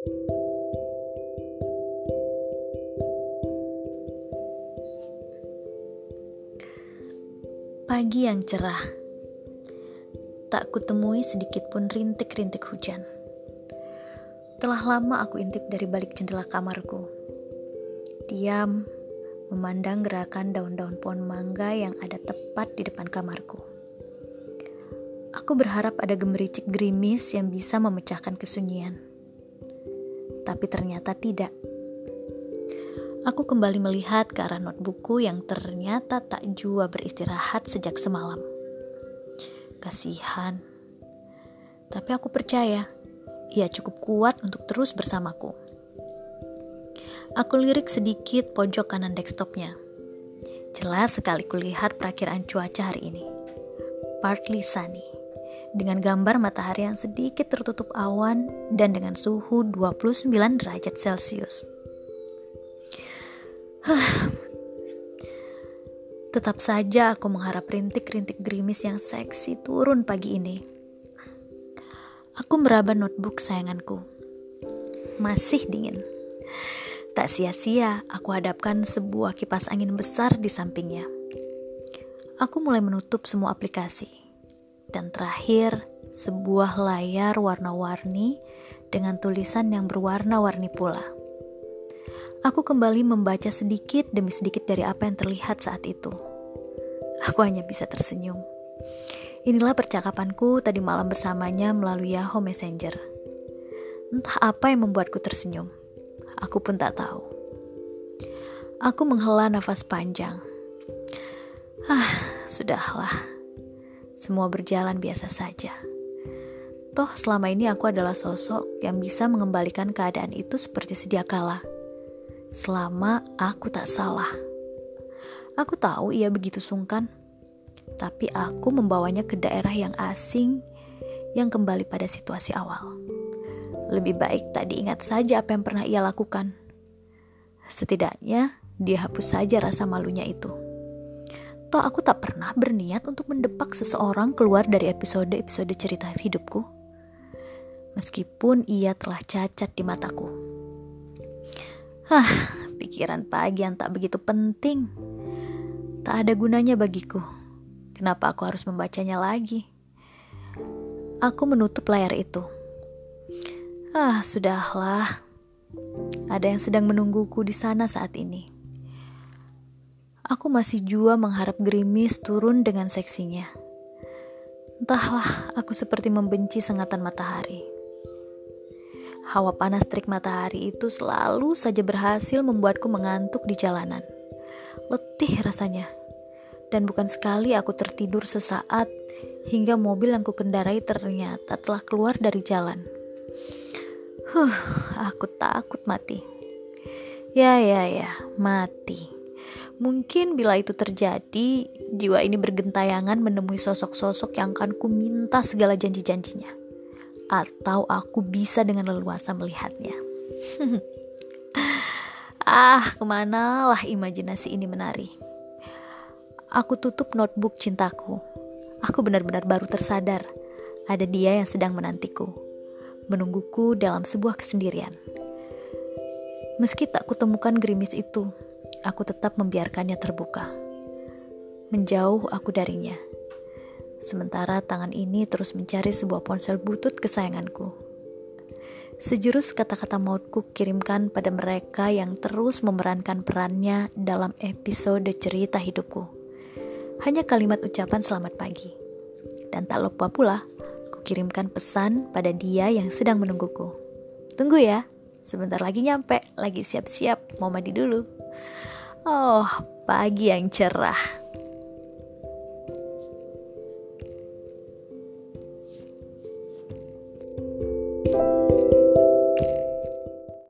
Pagi yang cerah, tak kutemui sedikit pun rintik-rintik hujan. Telah lama aku intip dari balik jendela kamarku. Diam, memandang gerakan daun-daun pohon mangga yang ada tepat di depan kamarku. Aku berharap ada gemericik gerimis yang bisa memecahkan kesunyian. Tapi ternyata tidak. Aku kembali melihat ke arah notebookku yang ternyata tak jua beristirahat sejak semalam. Kasihan. Tapi aku percaya, ia cukup kuat untuk terus bersamaku. Aku lirik sedikit pojok kanan desktopnya. Jelas sekali kulihat perakiraan cuaca hari ini. Partly sunny. Dengan gambar matahari yang sedikit tertutup awan dan dengan suhu 29 derajat Celcius. Tetap saja aku mengharap rintik-rintik gerimis yang seksi turun pagi ini. Aku meraba notebook sayanganku. Masih dingin. Tak sia-sia aku hadapkan sebuah kipas angin besar di sampingnya. Aku mulai menutup semua aplikasi. Dan terakhir, sebuah layar warna-warni dengan tulisan yang berwarna-warni pula. Aku kembali membaca sedikit demi sedikit dari apa yang terlihat saat itu. Aku hanya bisa tersenyum. Inilah percakapanku tadi malam bersamanya melalui Yahoo Messenger. Entah apa yang membuatku tersenyum. Aku pun tak tahu. Aku menghela nafas panjang. Ah, sudahlah. Semua berjalan biasa saja. Toh selama ini aku adalah sosok yang bisa mengembalikan keadaan itu seperti sedia kala selama aku tak salah. Aku tahu ia begitu sungkan, tapi aku membawanya ke daerah yang asing yang kembali pada situasi awal. Lebih baik tak diingat saja apa yang pernah ia lakukan. Setidaknya dia hapus saja rasa malunya itu. Toh aku tak pernah berniat untuk mendepak seseorang keluar dari episode-episode cerita hidupku. Meskipun ia telah cacat di mataku. Ah, pikiran pagi yang tak begitu penting. Tak ada gunanya bagiku. Kenapa aku harus membacanya lagi? Aku menutup layar itu. Ah, sudahlah. Ada yang sedang menungguku di sana saat ini. Aku masih jua mengharap gerimis turun dengan seksinya. Entahlah, aku seperti membenci sengatan matahari. Hawa panas terik matahari itu selalu saja berhasil membuatku mengantuk di jalanan. Letih rasanya. Dan bukan sekali aku tertidur sesaat hingga mobil yang kukendarai ternyata telah keluar dari jalan. Huh, aku takut mati. Ya, ya, ya, mati. Mungkin bila itu terjadi, jiwa ini bergentayangan menemui sosok-sosok yang akan ku minta segala janji-janjinya atau aku bisa dengan leluasa melihatnya. ah, ke manalah imajinasi ini menari. Aku tutup notebook cintaku. Aku benar-benar baru tersadar ada dia yang sedang menantiku, menungguku dalam sebuah kesendirian. Meski tak kutemukan gerimis itu, aku tetap membiarkannya terbuka. Menjauh aku darinya Sementara tangan ini terus mencari sebuah ponsel butut kesayanganku. Sejurus kata-kata mautku kirimkan pada mereka yang terus memerankan perannya dalam episode cerita hidupku. Hanya kalimat ucapan selamat pagi. Dan tak lupa pula, ku kirimkan pesan pada dia yang sedang menungguku. Tunggu ya, sebentar lagi nyampe, lagi siap-siap, mau mandi dulu. Oh, pagi yang cerah.